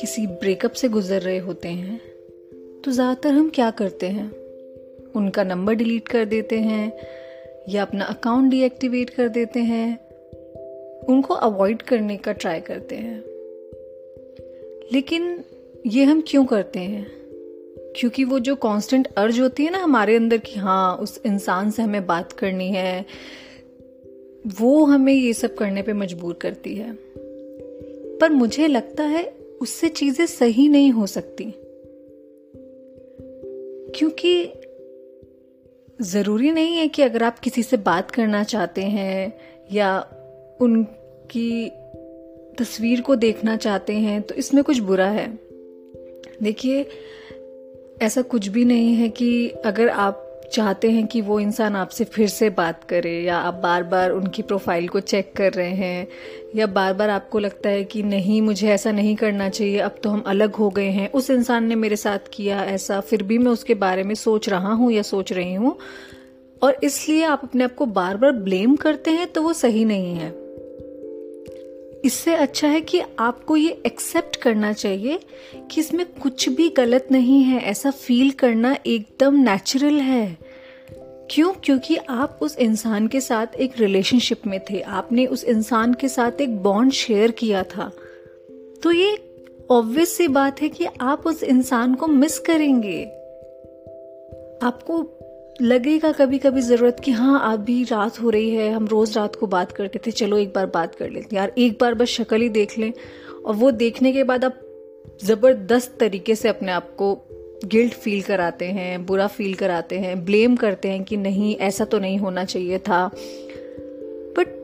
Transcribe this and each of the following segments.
किसी ब्रेकअप से गुजर रहे होते हैं तो ज़्यादातर हम क्या करते हैं? उनका नंबर डिलीट कर देते हैं या अपना अकाउंट डीएक्टिवेट कर देते हैं। उनको अवॉइड करने का ट्राई करते हैं। लेकिन ये हम क्यों करते हैं? क्योंकि वो जो कांस्टेंट अर्ज़ होती है ना हमारे अंदर कि हाँ उस इंसान से हमें बात करनी है वो हमें ये सब करने पे मजबूर करती है। पर मुझे लगता है उससे चीज़ें सही नहीं हो सकती। क्योंकि ज़रूरी नहीं है कि अगर आप किसी से बात करना चाहते हैं या उनकी तस्वीर को देखना चाहते हैं तो इसमें कुछ बुरा है। देखिए, ऐसा कुछ भी नहीं है कि अगर आप चाहते हैं कि वो इंसान आपसे फिर से बात करे या आप बार बार उनकी प्रोफ़ाइल को चेक कर रहे हैं या बार बार आपको लगता है कि नहीं, मुझे ऐसा नहीं करना चाहिए, अब तो हम अलग हो गए हैं। उस इंसान ने मेरे साथ किया ऐसा, फिर भी मैं उसके बारे में सोच रहा हूँ या सोच रही हूँ। और इसलिए आप अपने आप को बार बार ब्लेम करते हैं तो वो सही नहीं है। इससे अच्छा है कि आपको ये एक्सेप्ट करना चाहिए कि इसमें कुछ भी गलत नहीं है, ऐसा फील करना एकदम नेचुरल है। क्यों? क्योंकि आप उस इंसान के साथ एक रिलेशनशिप में थे। आपने उस इंसान के साथ एक बॉन्ड शेयर किया था। तो ये ऑब्वियस सी बात है कि आप उस इंसान को मिस करेंगे। आपको लगेगा कभी कभी ज़रूरत कि हाँ अभी रात हो रही है, हम रोज रात को बात करते थे, चलो एक बार बात कर लेते यार, एक बार बस शक्ल ही देख लें। और वो देखने के बाद आप ज़बरदस्त तरीके से अपने आप को गिल्ट फील कराते हैं, बुरा फील कराते हैं, ब्लेम करते हैं कि नहीं, ऐसा तो नहीं होना चाहिए था। बट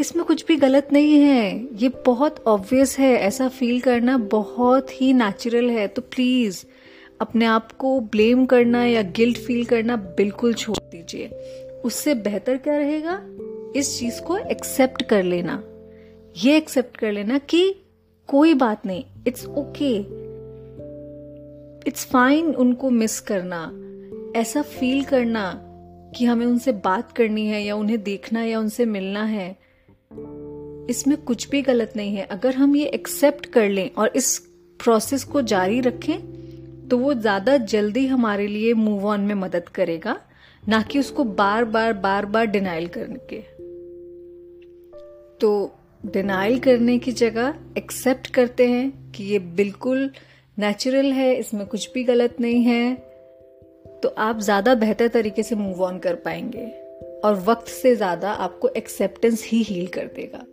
इसमें कुछ भी गलत नहीं है। ये बहुत ऑब्वियस है। ऐसा फील करना बहुत ही नेचुरल है। तो प्लीज़ अपने आप को ब्लेम करना या गिल्ट फील करना बिल्कुल छोड़ दीजिए। उससे बेहतर क्या रहेगा? इस चीज़ को एक्सेप्ट कर लेना। ये एक्सेप्ट कर लेना कि कोई बात नहीं इट्स ओके इट्स फाइन उनको मिस करना, ऐसा फील करना कि हमें उनसे बात करनी है या उन्हें देखना या उनसे मिलना है, इसमें कुछ भी गलत नहीं है। अगर हम ये एक्सेप्ट कर लें और इस प्रोसेस को जारी रखें तो वो ज़्यादा जल्दी हमारे लिए मूव ऑन में मदद करेगा, ना कि उसको बार बार बार बार डिनाइल करने के। तो डिनाइल करने की जगह एक्सेप्ट करते हैं कि ये बिल्कुल नेचुरल है, इसमें कुछ भी गलत नहीं है तो आप ज़्यादा बेहतर तरीके से मूव ऑन कर पाएँगे और वक्त से ज़्यादा आपको एक्सेप्टेंस ही हील कर देगा।